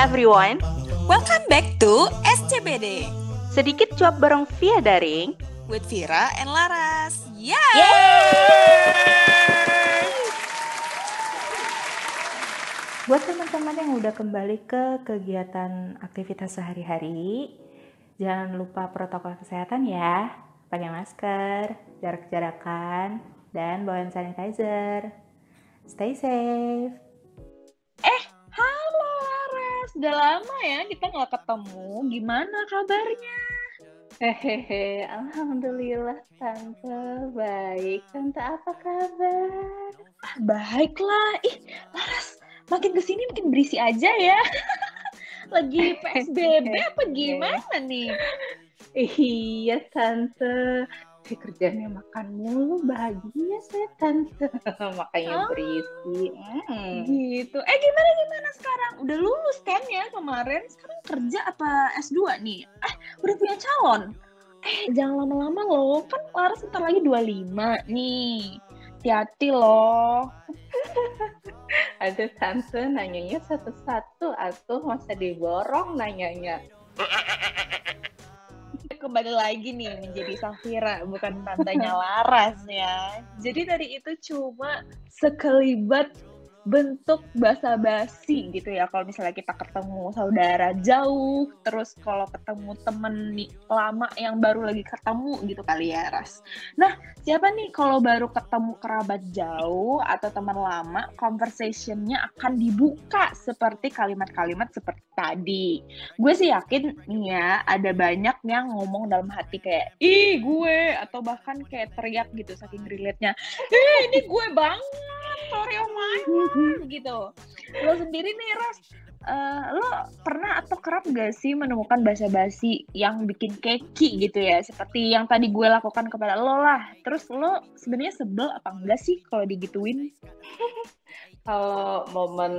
everyone. Welcome back to SCBD Sedikit cuap bareng via daring. with Vira and Laras. Yay! Buat teman-teman yang udah kembali ke kegiatan aktivitas sehari-hari, jangan lupa protokol kesehatan ya. Pakai masker, jarak-jarakan, dan bawa hand sanitizer. Stay safe. Halo Laras, udah lama ya kita nggak ketemu. Gimana kabarnya? Hehehe, alhamdulillah tante baik. Tante apa kabar? Baiklah. Ih, Laras, makin ke sini makin berisi aja ya. Lagi PSBB apa gimana nih? Iya tante, saya kerjanya makan mulu bahagia saya tante, makanya Ah. berisi. Hmm. Gitu. Eh gimana gimana sekarang? Udah lulus kan ya kemarin? Sekarang kerja apa S2 nih? Eh, udah punya calon? Eh, jangan lama-lama loh. Kan Laras ntar lagi 25 nih. Hati-hati loh. Ada tante nanyanya satu-satu, atuh masa diborong nanyanya. kembali lagi nih menjadi Safira bukan tantenya Laras ya. Jadi tadi itu cuma sekelibat bentuk basa-basi gitu ya. Kalau misalnya kita ketemu saudara jauh terus kalau ketemu temen nih lama yang baru lagi ketemu gitu kali ya Ras. Nah siapa nih kalau baru ketemu kerabat jauh atau teman lama conversationnya akan dibuka seperti kalimat-kalimat seperti tadi. Gue sih yakin nih ya ada banyak yang ngomong dalam hati kayak ih gue atau bahkan kayak teriak gitu saking relate-nya. Ih ini gue banget sorry oh my God," gitu. Lo sendiri nih Ras eh, lo pernah atau kerap gak sih menemukan bahasa basi yang bikin keki gitu ya? Seperti yang tadi gue lakukan kepada lo lah. Terus lo sebenarnya sebel apa enggak sih kalau digituin Kalau momen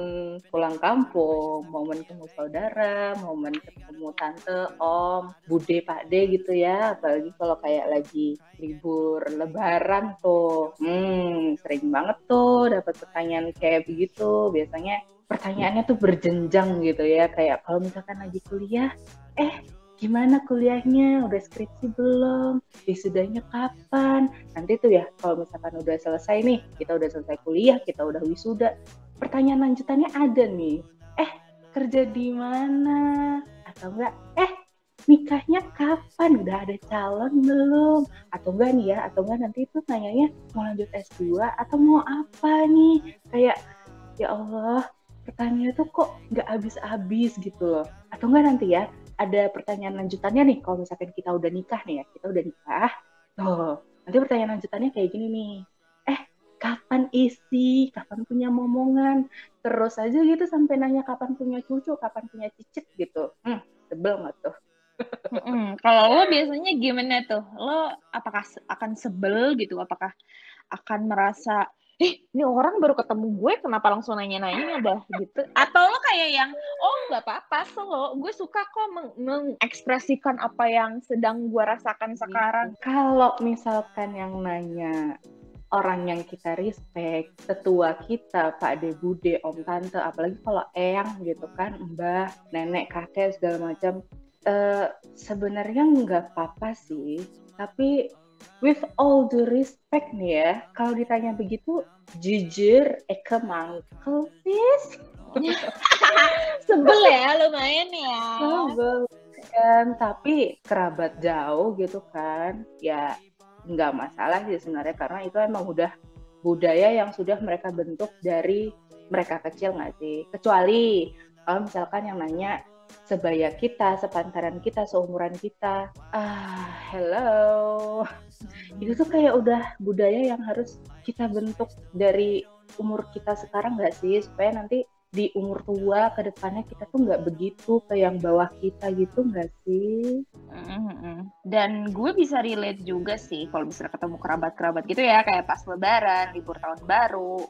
pulang kampung, momen ketemu saudara, momen ketemu tante, om, bude, pakde gitu ya. Apalagi kalau kayak lagi libur lebaran tuh. Hmm, sering banget tuh dapat pertanyaan kayak begitu. Biasanya pertanyaannya tuh berjenjang gitu ya. Kayak kalau misalkan lagi kuliah, eh gimana kuliahnya? Udah skripsi belum? Wisudanya kapan? Nanti tuh ya kalau misalkan udah selesai nih, kita udah selesai kuliah, kita udah wisuda, pertanyaan lanjutannya ada nih. Eh, kerja di mana? Atau enggak, eh nikahnya kapan? Udah ada calon belum? Atau enggak nih ya, atau enggak nanti itu nanyanya mau lanjut S2 atau mau apa nih? Kayak ya Allah, pertanyaannya tuh kok nggak habis-habis gitu loh. Atau enggak nanti ya, ada pertanyaan lanjutannya nih kalau misalkan kita udah nikah nih ya kita udah nikah. Tuh nanti pertanyaan lanjutannya kayak gini nih. Eh kapan isi? Kapan punya momongan? Terus aja gitu sampai nanya kapan punya cucu kapan punya cicit gitu. Hmm, sebel nggak tuh? Mm-mm. Kalau lo biasanya gimana tuh? Lo apakah akan sebel gitu? Apakah akan merasa, eh ini orang baru ketemu gue, kenapa langsung nanya-nanya dah gitu? Atau lo kayak yang, oh nggak apa-apa, so gue suka kok meng- mengekspresikan apa yang sedang gue rasakan sekarang. kalau misalkan yang nanya orang yang kita respect, tetua kita, Pak De Bude, Om Tante, apalagi kalau eyang gitu kan, mbah, nenek, kakek segala macam, eh, sebenarnya nggak apa-apa sih, tapi with all the respect nih ya, kalau ditanya begitu, jujur, Eke mangkel sis. Sebel ya lumayan ya. Sebel kan, tapi kerabat jauh gitu kan, ya nggak masalah sih sebenarnya karena itu emang udah budaya yang sudah mereka bentuk dari mereka kecil nggak sih? Kecuali kalau misalkan yang nanya sebaya kita, sepantaran kita, seumuran kita, ah hello, itu tuh kayak udah budaya yang harus kita bentuk dari umur kita sekarang nggak sih supaya nanti di umur tua ke depannya kita tuh nggak begitu ke yang bawah kita gitu nggak sih? Mm-mm. Dan gue bisa relate juga sih kalau misalnya ketemu kerabat-kerabat gitu ya, kayak pas lebaran, libur tahun baru.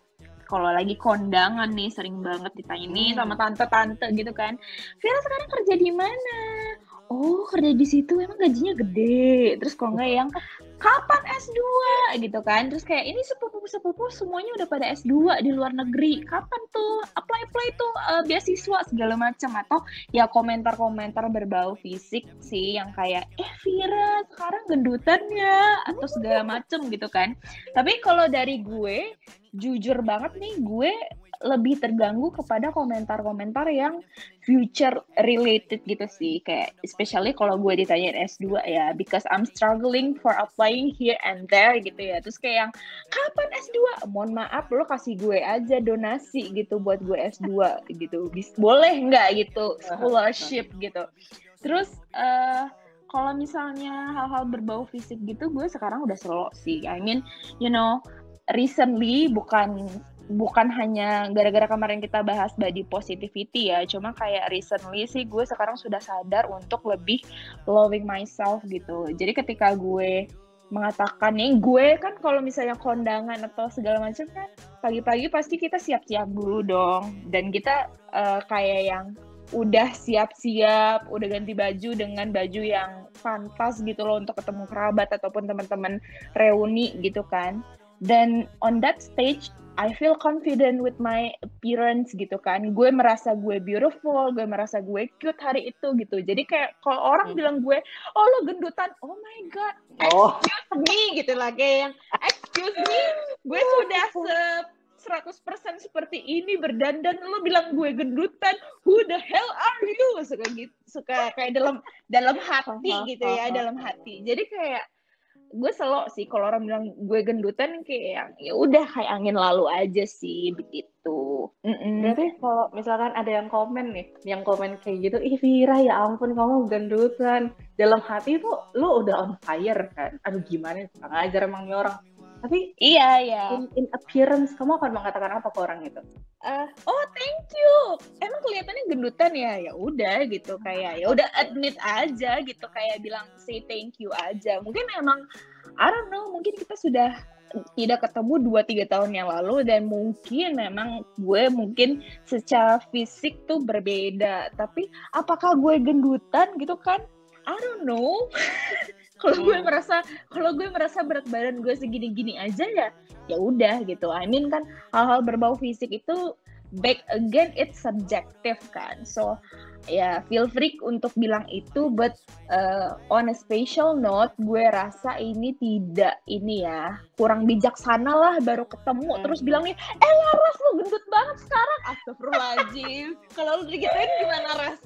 Kalau lagi kondangan nih, sering banget ditanya nih sama tante-tante gitu kan. Vira sekarang kerja di mana? Oh kerja di situ emang gajinya gede. Terus kalau nggak yang kapan S2 gitu kan. Terus kayak ini sepupu-sepupu semuanya udah pada S2 di luar negeri. Kapan tuh? Apply apply tuh uh, beasiswa segala macam. Atau ya komentar-komentar berbau fisik sih yang kayak eh Vira sekarang gendutan ya atau segala macem gitu kan. Tapi kalau dari gue jujur banget nih gue lebih terganggu kepada komentar-komentar yang future related gitu sih. Kayak especially kalau gue ditanya S2 ya because I'm struggling for applying here and there gitu ya. Terus kayak yang kapan S2 mohon maaf lo kasih gue aja donasi gitu buat gue S2 gitu. Boleh nggak gitu scholarship gitu? Terus uh, kalau misalnya hal-hal berbau fisik gitu gue sekarang udah slow sih. I mean you know recently bukan bukan hanya gara-gara kemarin kita bahas body positivity ya, cuma kayak recently sih gue sekarang sudah sadar untuk lebih loving myself gitu. Jadi ketika gue mengatakan nih gue kan kalau misalnya kondangan atau segala macam kan pagi-pagi pasti kita siap-siap dulu dong dan kita uh, kayak yang udah siap-siap, udah ganti baju dengan baju yang pantas gitu loh untuk ketemu kerabat ataupun teman-teman reuni gitu kan. Dan on that stage I feel confident with my appearance gitu kan. Gue merasa gue beautiful, gue merasa gue cute hari itu gitu. Jadi kayak kalau orang hmm. bilang gue, oh lo gendutan, oh my god, oh. excuse me gitu lah kayak yang excuse me, gue sudah se 100% seperti ini berdandan lo bilang gue gendutan who the hell are you suka gitu suka kayak dalam dalam hati gitu ya dalam hati jadi kayak gue selalu sih kalau orang bilang gue gendutan kayak yang ya udah kayak angin lalu aja sih begitu. Mm-mm. Berarti kalau misalkan ada yang komen nih, yang komen kayak gitu, ih Vira ya ampun kamu gendutan. Dalam hati tuh lo udah on fire kan. Aduh gimana, ngajar emang orang tapi iya ya. In, in appearance kamu akan mengatakan apa ke orang itu? Uh, oh thank you. Emang kelihatannya gendutan ya? Ya udah gitu kayak ya udah admit aja gitu kayak bilang say thank you aja. Mungkin emang I don't know, mungkin kita sudah tidak ketemu 2-3 tahun yang lalu dan mungkin memang gue mungkin secara fisik tuh berbeda. Tapi apakah gue gendutan gitu kan? I don't know. kalau gue hmm. merasa kalau gue merasa berat badan gue segini-gini aja ya ya udah gitu. I mean kan hal-hal berbau fisik itu back again it's subjective kan. So ya yeah, feel free untuk bilang itu but uh, on a special note gue rasa ini tidak ini ya kurang bijaksana lah baru ketemu. Hmm. terus bilangnya eh Laras lu gendut banget sekarang. Astagfirullahaladzim. Kalau lu digituin gimana Ras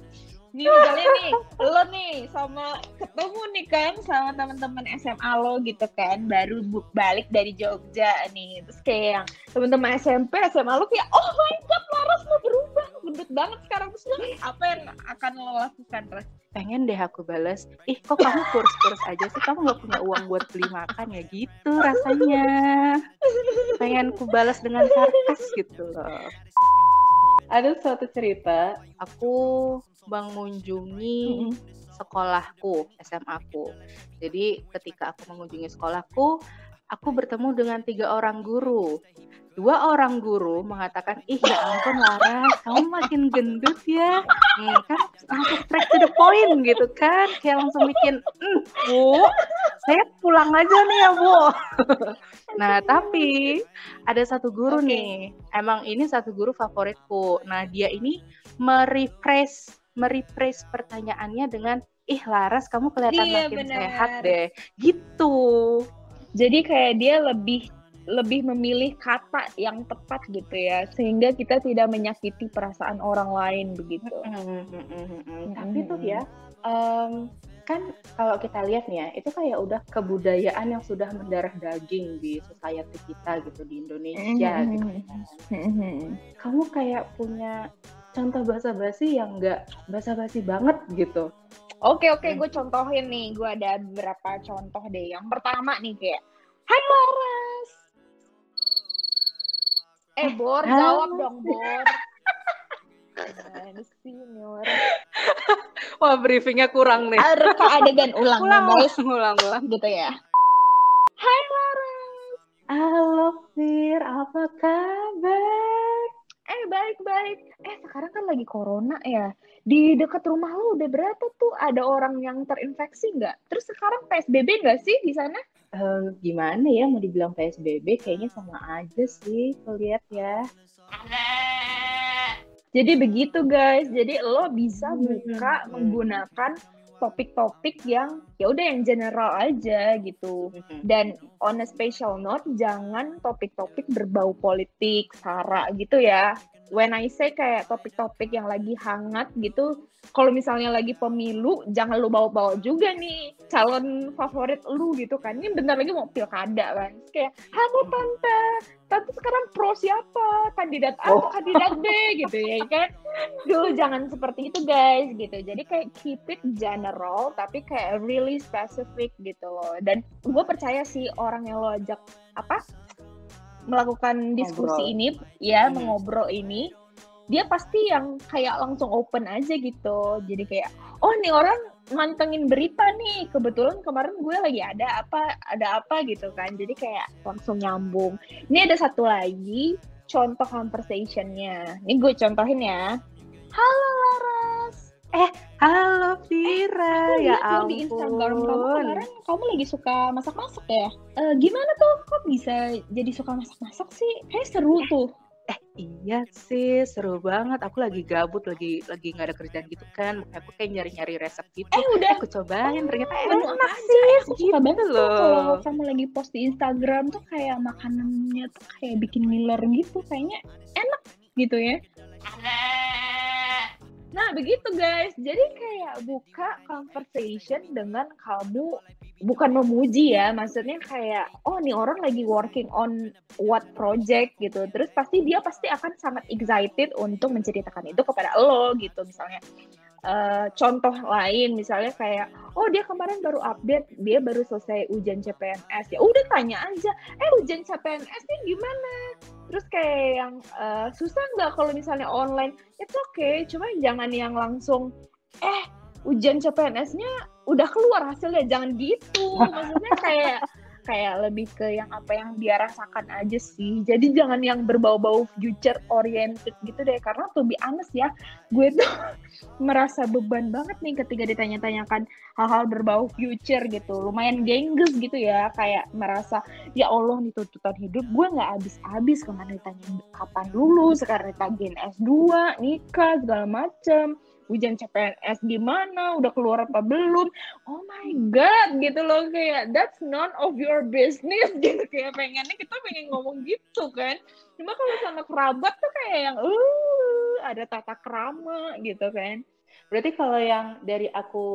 nih misalnya nih lo nih sama ketemu nih kan sama teman-teman SMA lo gitu kan baru balik dari Jogja nih. Terus kayak yang teman-teman SMP SMA lo kayak oh my god Laras lo berubah. Gendut banget sekarang. Terus lo apa yang akan lo lakukan terus pengen deh aku balas ih kok kamu kurus-kurus aja sih? Kamu nggak punya uang buat beli makan ya? Gitu rasanya. Pengen ku balas dengan sarkas gitu loh ada suatu cerita aku mengunjungi sekolahku, SMA-ku. Jadi ketika aku mengunjungi sekolahku, aku bertemu dengan tiga orang guru. Dua orang guru mengatakan, ih ya ampun Lara, kamu makin gendut ya. Hmm, kan langsung straight to the point gitu kan. Kayak langsung bikin, mm, Bu, saya pulang aja nih ya Bu. nah tapi ada satu guru okay. nih, emang ini satu guru favoritku. Nah dia ini merefresh merephrase pertanyaannya dengan ih Laras kamu kelihatan iya, makin bener. sehat deh gitu jadi kayak dia lebih lebih memilih kata yang tepat gitu ya sehingga kita tidak menyakiti perasaan orang lain begitu mm -hmm. tapi tuh ya um, kan kalau kita lihat nih ya itu kayak udah kebudayaan yang sudah mendarah daging di society kita gitu di Indonesia mm -hmm. gitu mm -hmm. kamu kayak punya contoh bahasa basi yang enggak bahasa basi banget gitu. Oke oke, hmm. gue contohin nih. Gue ada beberapa contoh deh. Yang pertama nih kayak, Hai Laras. Eh Bor, Halo. jawab dong Bor. Wah briefingnya kurang nih. Harus adegan ulang, ulang, guys. ulang, ulang, gitu ya. Hai Laras. Halo Fir, apa kabar? Eh baik baik baik. Eh sekarang kan lagi corona ya. Di dekat rumah lu udah berapa tuh ada orang yang terinfeksi nggak? Terus sekarang PSBB nggak sih di sana? Eh, gimana ya mau dibilang PSBB kayaknya sama aja sih lihat ya. Jadi begitu guys. Jadi lo bisa Hmm, buka hmm. menggunakan topik-topik yang ya udah yang general aja gitu. Dan on a special note, jangan topik-topik berbau politik, sara gitu ya. When I say kayak topik-topik yang lagi hangat gitu, kalau misalnya lagi pemilu, jangan lu bawa-bawa juga nih calon favorit lu gitu kan. Ini bentar lagi mau pilkada kan. Kayak, halo tante, tante sekarang pro siapa? Kandidat A atau Oh. kandidat B gitu ya kan. Duh, jangan seperti itu guys gitu. Jadi kayak keep it general, tapi kayak really specific gitu loh. Dan gue percaya sih orang yang lo ajak apa melakukan diskusi Ngobrol. ini, ya Hmm. mengobrol ini, dia pasti yang kayak langsung open aja gitu. Jadi kayak, oh nih orang mantengin berita nih. Kebetulan kemarin gue lagi ada apa, ada apa gitu kan. Jadi kayak langsung nyambung. Ini ada satu lagi contoh conversationnya. Ini gue contohin ya. Halo Laras. Halo Vira, Aku ya ampun. di Instagram kamu kemarin kamu lagi suka masak-masak ya? Eh, gimana tuh kok bisa jadi suka masak-masak sih? Kayak seru tuh. Eh iya sih, seru banget. Aku lagi gabut, lagi lagi nggak ada kerjaan gitu kan. Makanya aku kayak nyari-nyari resep gitu. Eh udah Aku cobain, ternyata menu apa enak aja? sih. Eh, aku suka gitu banget tuh loh. kalau kamu lagi post di Instagram tuh kayak makanannya tuh kayak bikin ngiler gitu, kayaknya enak gitu ya. Nah begitu guys, jadi kayak buka conversation dengan kamu bukan memuji ya, maksudnya kayak oh nih orang lagi working on what project gitu, terus pasti dia pasti akan sangat excited untuk menceritakan itu kepada lo gitu, misalnya eh, contoh lain misalnya kayak oh dia kemarin baru update dia baru selesai ujian CPNS ya udah tanya aja eh ujian CPNS nya gimana terus kayak yang eh, susah nggak kalau misalnya online? Itu oke cuma jangan yang langsung eh ujian CPNS-nya udah keluar hasilnya. Jangan gitu. Maksudnya kayak kayak lebih ke yang apa yang dia rasakan aja sih. Jadi jangan yang berbau-bau future oriented gitu deh. Karena to be honest ya gue tuh merasa beban banget nih ketika ditanya-tanyakan hal-hal berbau future gitu. Lumayan gengges gitu ya kayak merasa ya Allah nih tuntutan hidup gue nggak habis-habis. Kemarin ditanya kapan lulus? Sekarang ditagih S2 nikah segala macem ujian CPNS gimana udah keluar apa belum. Oh my god gitu loh kayak that's none of your business gitu. Kayak pengennya kita pengen ngomong gitu kan. Cuma kalau sama kerabat tuh kayak yang uh ada tata krama gitu kan. Berarti kalau yang dari aku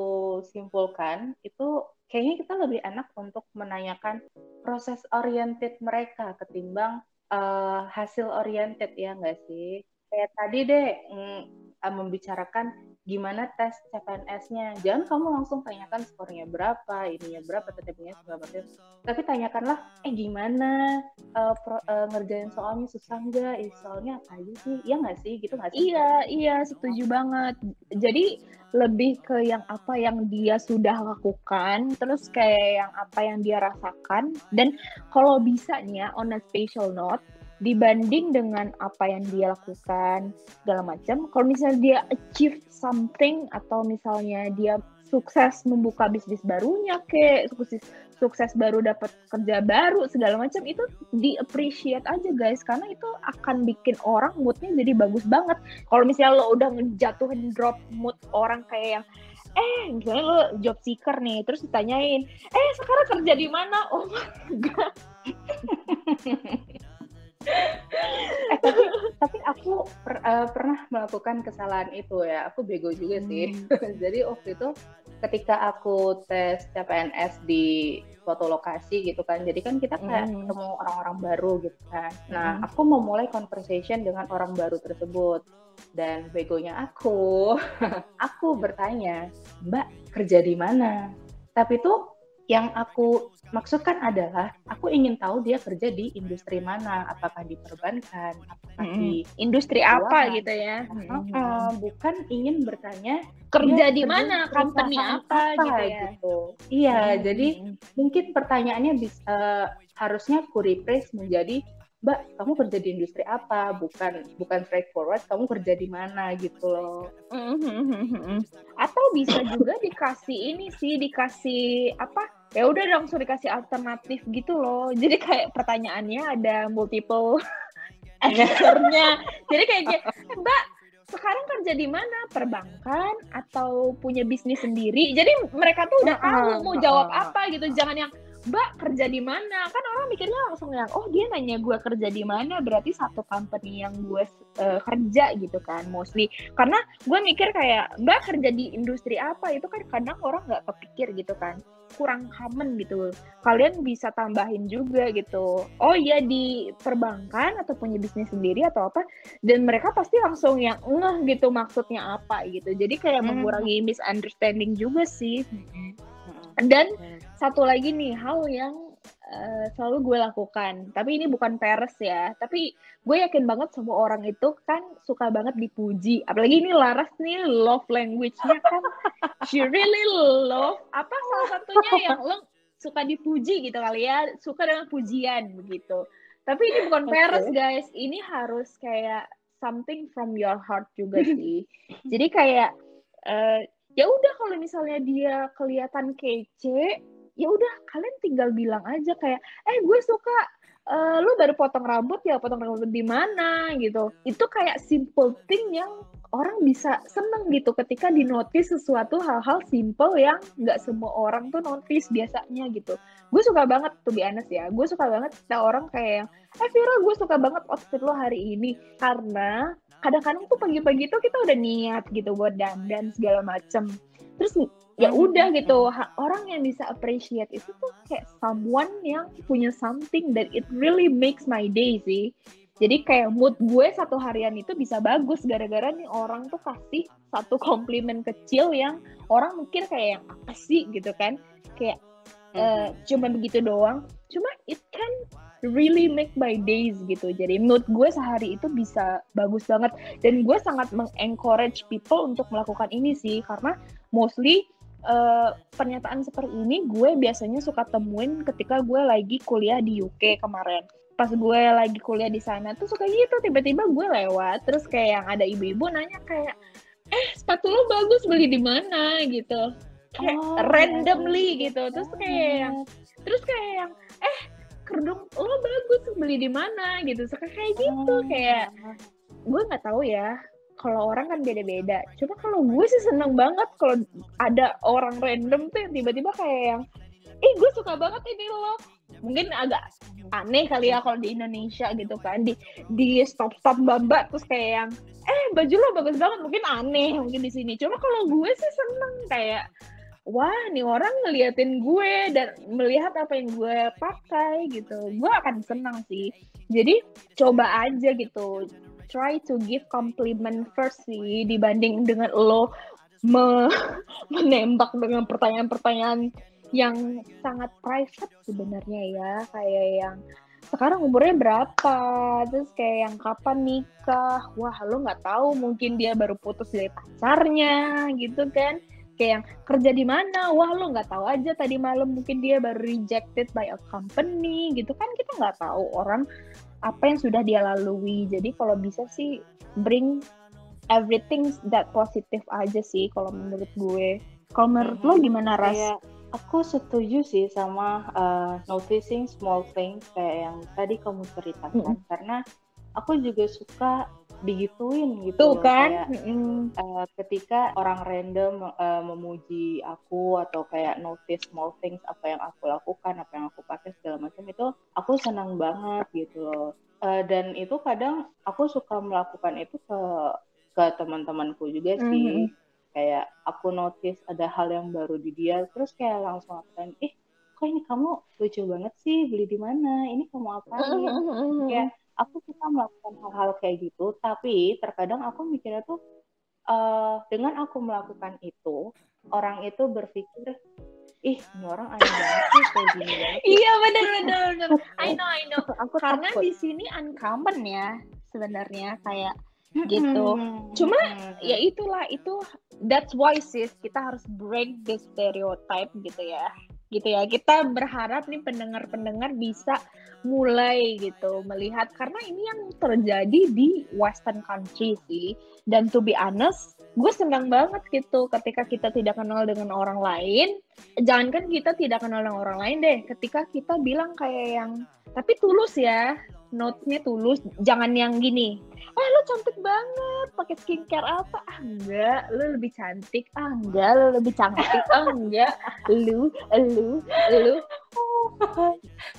simpulkan itu kayaknya kita lebih enak untuk menanyakan proses oriented mereka ketimbang eh, hasil oriented ya nggak sih? Kayak tadi deh mm, eh, membicarakan gimana tes CPNS-nya. Jangan kamu langsung tanyakan skornya berapa, ininya berapa, TTP-nya segala macam. Tapi tanyakanlah, eh gimana eh, pro- eh, ngerjain soalnya susah nggak? Eh, soalnya apa aja sih? Iya nggak sih? Gitu nggak sih? Iya, iya, setuju banget. Jadi lebih ke yang apa yang dia sudah lakukan, terus kayak yang apa yang dia rasakan, dan kalau bisa nih on a special note, dibanding dengan apa yang dia lakukan, segala macam, kalau misalnya dia achieve something, atau misalnya dia sukses membuka bisnis barunya, kayak sukses sukses baru dapat kerja baru segala macam itu di appreciate aja guys. Karena itu akan bikin orang moodnya jadi bagus banget. Kalau misalnya lo udah ngejatuhin drop mood orang kayak yang eh misalnya lo job seeker nih terus ditanyain eh sekarang kerja di mana? Oh my god Eh, tapi tapi aku per- eh, pernah melakukan kesalahan itu ya. Aku bego juga sih. Jadi waktu itu ketika aku tes CPNS di suatu lokasi gitu kan. Jadi kan kita kayak Hmm. ketemu orang-orang baru gitu kan. Nah, Hmm. aku memulai conversation dengan orang baru tersebut. Dan begonya aku, aku bertanya, "Mbak, kerja di mana?" Tapi tuh yang aku maksudkan adalah aku ingin tahu dia kerja di industri mana, apakah di perbankan, apakah di industri apa Keuangan. gitu ya? Eh, bukan ingin bertanya kerja di mana? company perusahaan apa, gitu ya? gitu. Iya, Hmm. jadi mungkin pertanyaannya bisa eh, harusnya ku rephrase menjadi mbak kamu kerja di industri apa? Bukan bukan straightforward kamu kerja di mana? gitu loh. Atau bisa juga dikasih ini sih dikasih apa ya udah langsung dikasih alternatif gitu loh. Jadi kayak pertanyaannya ada multiple answernya. Jadi kayak gitu mbak sekarang kerja di mana? Perbankan atau punya bisnis sendiri? Jadi mereka tuh udah tahu mau jawab apa gitu. Jangan yang Mbak kerja di mana? Kan orang mikirnya langsung yang oh dia nanya gue kerja di mana berarti satu company yang gue uh, kerja gitu kan mostly. Karena gue mikir kayak Mbak kerja di industri apa itu kan kadang orang nggak kepikir gitu kan kurang common gitu. Kalian bisa tambahin juga gitu. Oh iya di perbankan atau punya bisnis sendiri atau apa dan mereka pasti langsung yang ngeh gitu maksudnya apa gitu. Jadi kayak hmm. mengurangi misunderstanding juga sih. Dan satu lagi nih hal yang uh, selalu gue lakukan, tapi ini bukan peres ya, tapi gue yakin banget semua orang itu kan suka banget dipuji. Apalagi ini Laras nih love language-nya kan, she really love apa salah satunya yang lo suka dipuji gitu kali ya, suka dengan pujian begitu. Tapi ini bukan peres okay. guys, ini harus kayak something from your heart juga sih. Jadi kayak uh, ya udah kalau misalnya dia kelihatan kece ya udah kalian tinggal bilang aja kayak eh gue suka uh, lu baru potong rambut ya potong rambut di mana? gitu. Itu kayak simple thing yang orang bisa seneng gitu ketika di notice sesuatu hal-hal simple yang nggak semua orang tuh notice biasanya gitu. Gue suka banget tuh be honest ya gue suka banget ada orang kayak yang eh Vira gue suka banget outfit lo hari ini. Karena kadang-kadang tuh pagi-pagi tuh kita udah niat gitu buat dandan segala macem terus ya hmm. udah gitu orang yang bisa appreciate itu tuh kayak someone yang punya something that it really makes my day sih. Jadi kayak mood gue satu harian itu bisa bagus gara-gara nih orang tuh kasih satu komplimen kecil yang orang mikir kayak yang apa sih gitu kan. Kayak uh, cuma begitu doang. Cuma it can really make my days gitu. Jadi mood gue sehari itu bisa bagus banget. Dan gue sangat mengencourage people untuk melakukan ini sih karena mostly uh, pernyataan seperti ini gue biasanya suka temuin ketika gue lagi kuliah di UK kemarin. Pas gue lagi kuliah di sana tuh suka gitu tiba-tiba gue lewat terus kayak yang ada ibu-ibu nanya kayak eh sepatu lo bagus beli di mana gitu. Kayak oh, randomly iya. gitu. Terus kayak yang terus kayak yang eh kerudung lo bagus beli di mana gitu suka kayak gitu oh. kayak gue nggak tahu ya kalau orang kan beda-beda. Cuma kalau gue sih seneng banget kalau ada orang random tuh yang tiba-tiba kayak yang eh gue suka banget ini lo. Mungkin agak aneh kali ya kalau di Indonesia gitu kan. Di di stop stop bamba terus kayak yang eh baju lo bagus banget. Mungkin aneh mungkin di sini. Cuma kalau gue sih seneng kayak wah nih orang ngeliatin gue dan melihat apa yang gue pakai gitu. Gue akan senang sih. Jadi coba aja gitu try to give compliment first sih dibanding dengan lo me menembak dengan pertanyaan-pertanyaan yang sangat private sebenarnya ya. Kayak yang sekarang umurnya berapa? Terus kayak yang kapan nikah? Wah lo nggak tahu mungkin dia baru putus dari pacarnya gitu kan. Kayak yang kerja di mana? Wah lo nggak tahu aja tadi malam mungkin dia baru rejected by a company gitu kan. Kita nggak tahu orang apa yang sudah dia lalui jadi kalau bisa sih bring everything that positive aja sih kalau menurut gue kalau menurut mm -hmm. lo gimana ras kayak aku setuju sih sama uh, noticing small things kayak yang tadi kamu ceritakan mm -hmm. karena aku juga suka digituin gitu Tuh kan kayak, mm. uh, ketika orang random uh, memuji aku atau kayak notice small things apa yang aku lakukan apa yang aku pakai segala macam itu aku senang banget gitu loh uh, dan itu kadang aku suka melakukan itu ke ke teman-temanku juga sih mm. kayak aku notice ada hal yang baru di dia terus kayak langsung aku ih kok ini kamu lucu banget sih beli di mana ini kamu apa mm. Aku suka melakukan hal-hal kayak gitu tapi terkadang aku mikirnya tuh uh, dengan aku melakukan itu orang itu berpikir ih ini orang aneh banget sih kayak gini banget iya benar benar benar I know I know. Aku karena takut. di sini uncommon ya sebenarnya kayak gitu. Cuma ya itulah itu that's why sis kita harus break the stereotype gitu ya gitu ya. Kita berharap nih pendengar-pendengar bisa mulai gitu melihat karena ini yang terjadi di Western country sih. Dan to be honest, gue senang banget gitu ketika kita tidak kenal dengan orang lain. Jangankan kita tidak kenal dengan orang lain deh, ketika kita bilang kayak yang tapi tulus ya, note-nya tulus, jangan yang gini. Eh lo cantik banget, pakai skincare apa? Ah enggak, lo lebih cantik. Ah enggak, lo lebih cantik. Ah enggak, lu, lu, lu.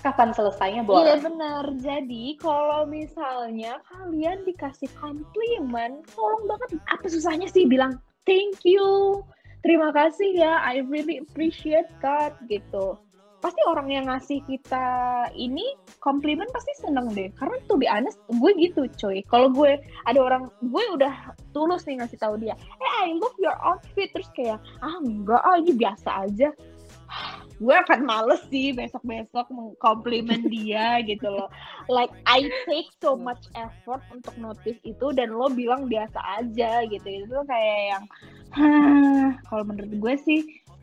Kapan selesainya, Bo? Iya benar. Jadi kalau misalnya kalian dikasih komplimen, tolong banget. Apa susahnya sih bilang thank you, terima kasih ya, I really appreciate that gitu pasti orang yang ngasih kita ini komplimen pasti seneng deh. Karena tuh be honest gue gitu coy kalau gue ada orang gue udah tulus nih ngasih tahu dia eh I love your outfit. Terus kayak ah enggak ah ini biasa aja. Gue akan males sih besok-besok mengkomplimen dia gitu loh. Like I take so much effort untuk notice itu dan lo bilang biasa aja gitu. Itu kayak yang kalau menurut gue sih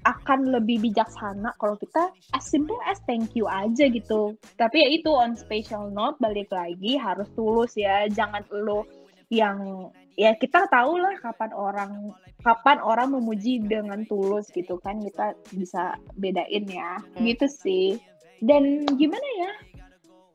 akan lebih bijaksana kalau kita as simple as thank you aja gitu. Tapi ya itu on special note balik lagi harus tulus ya, jangan lo yang ya kita tahu lah kapan orang kapan orang memuji dengan tulus gitu kan. Kita bisa bedain ya. Hmm. gitu sih. Dan gimana ya?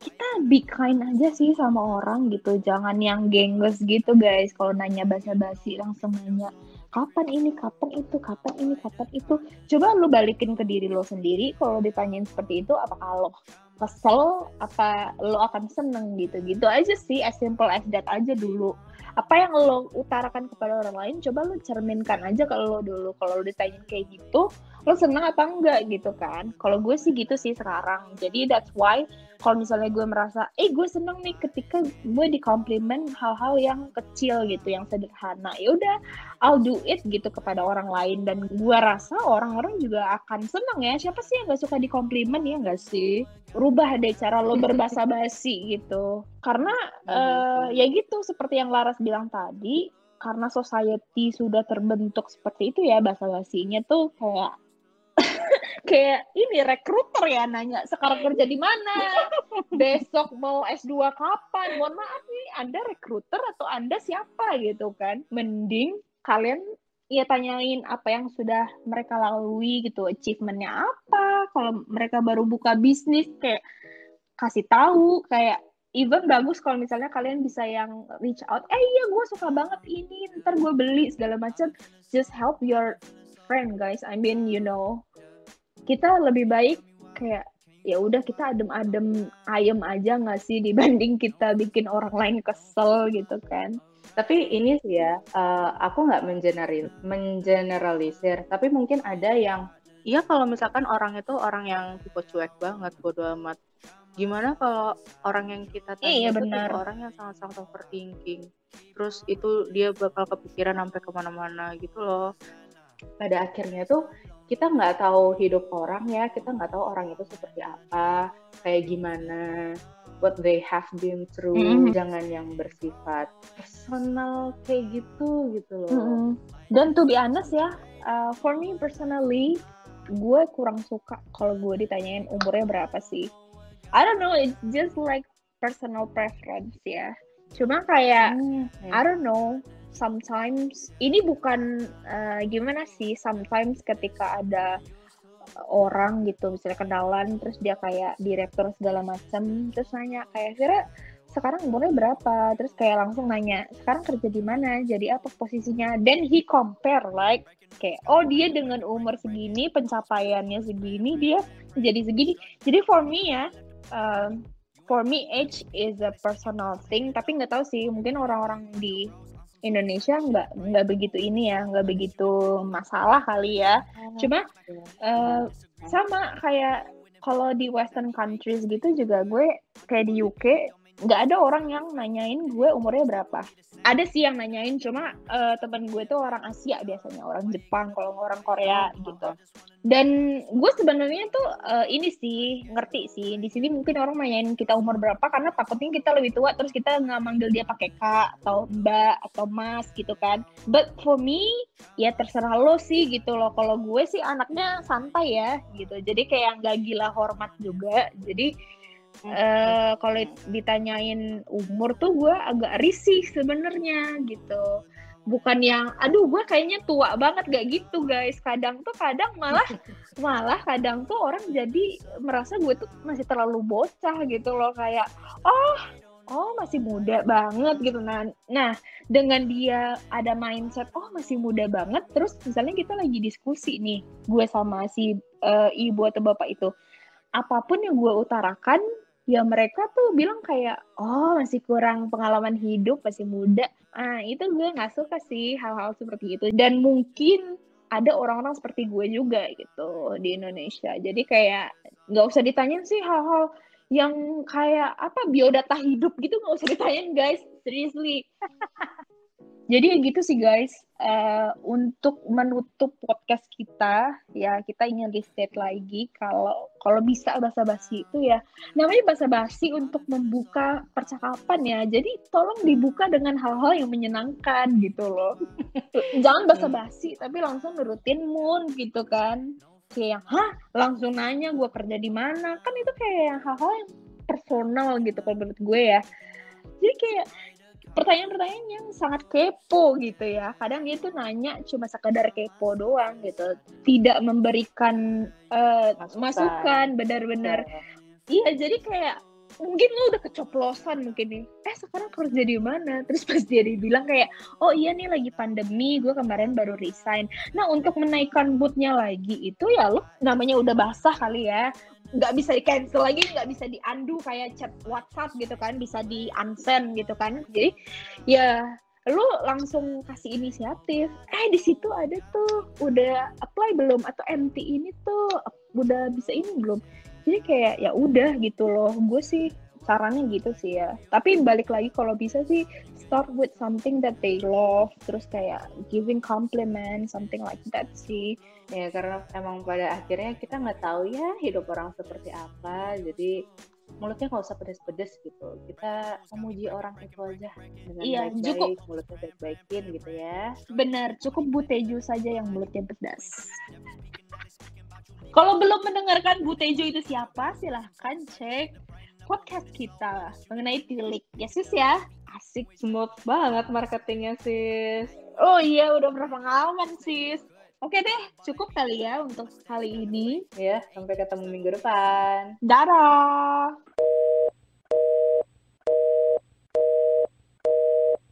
Kita be kind aja sih sama orang gitu. Jangan yang gengges gitu guys. Kalau nanya basa-basi langsung nanya kapan ini, kapan itu, kapan ini, kapan itu. Coba lu balikin ke diri lo sendiri, kalau ditanyain seperti itu, apa kalau kesel, apa lo akan seneng gitu. Gitu aja sih, as simple as that aja dulu. Apa yang lo utarakan kepada orang lain, coba lo cerminkan aja kalau lo dulu. Kalau lo ditanyain kayak gitu, lo seneng apa enggak gitu kan. Kalau gue sih gitu sih sekarang. Jadi that's why kalau misalnya gue merasa eh gue seneng nih ketika gue dikomplimen hal-hal yang kecil gitu yang sederhana ya udah I'll do it gitu kepada orang lain dan gue rasa orang-orang juga akan seneng ya siapa sih yang gak suka dikomplimen ya gak sih rubah deh cara lo berbahasa basi gitu karena uh, ya gitu seperti yang Laras bilang tadi karena society sudah terbentuk seperti itu ya bahasa basinya tuh kayak kayak ini rekruter ya nanya sekarang kerja di mana? Besok mau S2 kapan? Mohon maaf nih Anda rekruter atau Anda siapa? Gitu kan. Mending kalian ya tanyain apa yang sudah mereka lalui gitu achievementnya apa. Kalau mereka baru buka bisnis kayak kasih tahu kayak even bagus kalau misalnya kalian bisa yang reach out eh iya gue suka banget ini ntar gue beli segala macam just help your friend guys. I mean you know kita lebih baik kayak ya udah kita adem-adem ayem aja nggak sih dibanding kita bikin orang lain kesel gitu kan. Tapi ini sih ya uh, aku nggak mengeneral mengeneralisir tapi mungkin ada yang iya kalau misalkan orang itu orang yang tipe cuek banget bodo amat gimana kalau orang yang kita tanya iya, itu benar. orang yang sangat-sangat overthinking terus itu dia bakal kepikiran sampai ke mana-mana gitu loh pada akhirnya tuh kita nggak tahu hidup orang ya kita nggak tahu orang itu seperti apa kayak gimana what they have been through mm -hmm. jangan yang bersifat personal kayak gitu gitu loh mm -hmm. dan to be honest ya uh, for me personally gue kurang suka kalau gue ditanyain umurnya berapa sih I don't know it's just like personal preference ya. Cuma kayak mm, yeah. I don't know sometimes ini bukan uh, gimana sih sometimes ketika ada orang gitu misalnya kenalan terus dia kayak direktur segala macam terus nanya kayak Vira sekarang umurnya berapa? Terus kayak langsung nanya sekarang kerja di mana? Jadi apa posisinya? Then he compare like kayak oh dia dengan umur segini pencapaiannya segini dia jadi segini. Jadi for me ya um, for me age is a personal thing. Tapi nggak tahu sih mungkin orang-orang di Indonesia nggak nggak begitu ini ya nggak begitu masalah kali ya. Oh, cuma uh, sama kayak kalau di Western countries gitu juga gue kayak di UK nggak ada orang yang nanyain gue umurnya berapa. Ada sih yang nanyain cuma uh, temen gue tuh orang Asia biasanya orang Jepang kalau orang Korea gitu. Dan gue sebenarnya tuh uh, ini sih ngerti sih di sini mungkin orang nanyain kita umur berapa karena takutnya kita lebih tua terus kita nggak manggil dia pakai kak atau mbak atau mas gitu kan. But for me ya terserah lo sih gitu loh. Kalau gue sih anaknya santai ya gitu. Jadi kayak nggak gila hormat juga. Jadi Uh, kalau ditanyain umur tuh gue agak risih sebenarnya gitu. Bukan yang aduh gue kayaknya tua banget gak gitu guys. Kadang tuh kadang malah malah kadang tuh orang jadi merasa gue tuh masih terlalu bocah gitu loh. Kayak oh oh masih muda banget gitu. Nah nah dengan dia ada mindset oh masih muda banget terus misalnya kita lagi diskusi nih gue sama si uh, ibu atau bapak itu apa pun yang gue utarakan ya mereka tuh bilang kayak oh masih kurang pengalaman hidup masih muda. Ah itu gue nggak suka sih hal-hal seperti itu. Dan mungkin ada orang-orang seperti gue juga gitu di Indonesia. Jadi kayak nggak usah ditanyain sih hal-hal yang kayak apa biodata hidup gitu nggak usah ditanyain guys. Seriously jadi gitu sih guys. Uh, untuk menutup podcast kita ya kita ingin reset lagi kalau kalau bisa basa-basi itu ya. Namanya basa-basi untuk membuka percakapan ya. Jadi tolong dibuka dengan hal-hal yang menyenangkan gitu loh. Jangan basa-basi tapi langsung nurutin moon gitu kan. Kayak hah? Langsung nanya gue kerja di mana? Kan itu kayak hal-hal yang personal gitu kalau menurut gue ya. Jadi kayak pertanyaan-pertanyaan yang sangat kepo gitu ya. Kadang dia tuh nanya cuma sekadar kepo doang gitu. Tidak memberikan uh, masukan, masukan benar-benar. Iya, jadi kayak mungkin lo udah kecoplosan mungkin nih eh sekarang kerja di mana terus pas dia dibilang kayak oh iya nih lagi pandemi gue kemarin baru resign nah untuk menaikkan moodnya lagi itu ya lo namanya udah basah kali ya nggak bisa di cancel lagi nggak bisa di undo kayak chat WhatsApp gitu kan bisa di unsend gitu kan. Jadi ya lu langsung kasih inisiatif. Eh di situ ada tuh udah apply belum? Atau MT ini tuh udah bisa ini belum? Jadi kayak ya udah gitu loh. Gue sih sarannya gitu sih ya. Tapi balik lagi kalau bisa sih start with something that they love terus kayak giving compliment something like that sih. Ya karena emang pada akhirnya kita nggak tahu ya hidup orang seperti apa jadi mulutnya nggak usah pedes-pedes gitu. Kita memuji orang itu aja dengan iya, baik-baik cukup. mulutnya baik-baikin gitu ya. Benar cukup buteju saja yang mulutnya pedas. Kalau belum mendengarkan butejo itu siapa silahkan cek podcast kita mengenai tilik ya sis ya asik smooth banget marketingnya sis oh iya udah berpengalaman sis Oke deh, cukup kali ya untuk kali ini. Ya, sampai ketemu minggu depan. Dadah.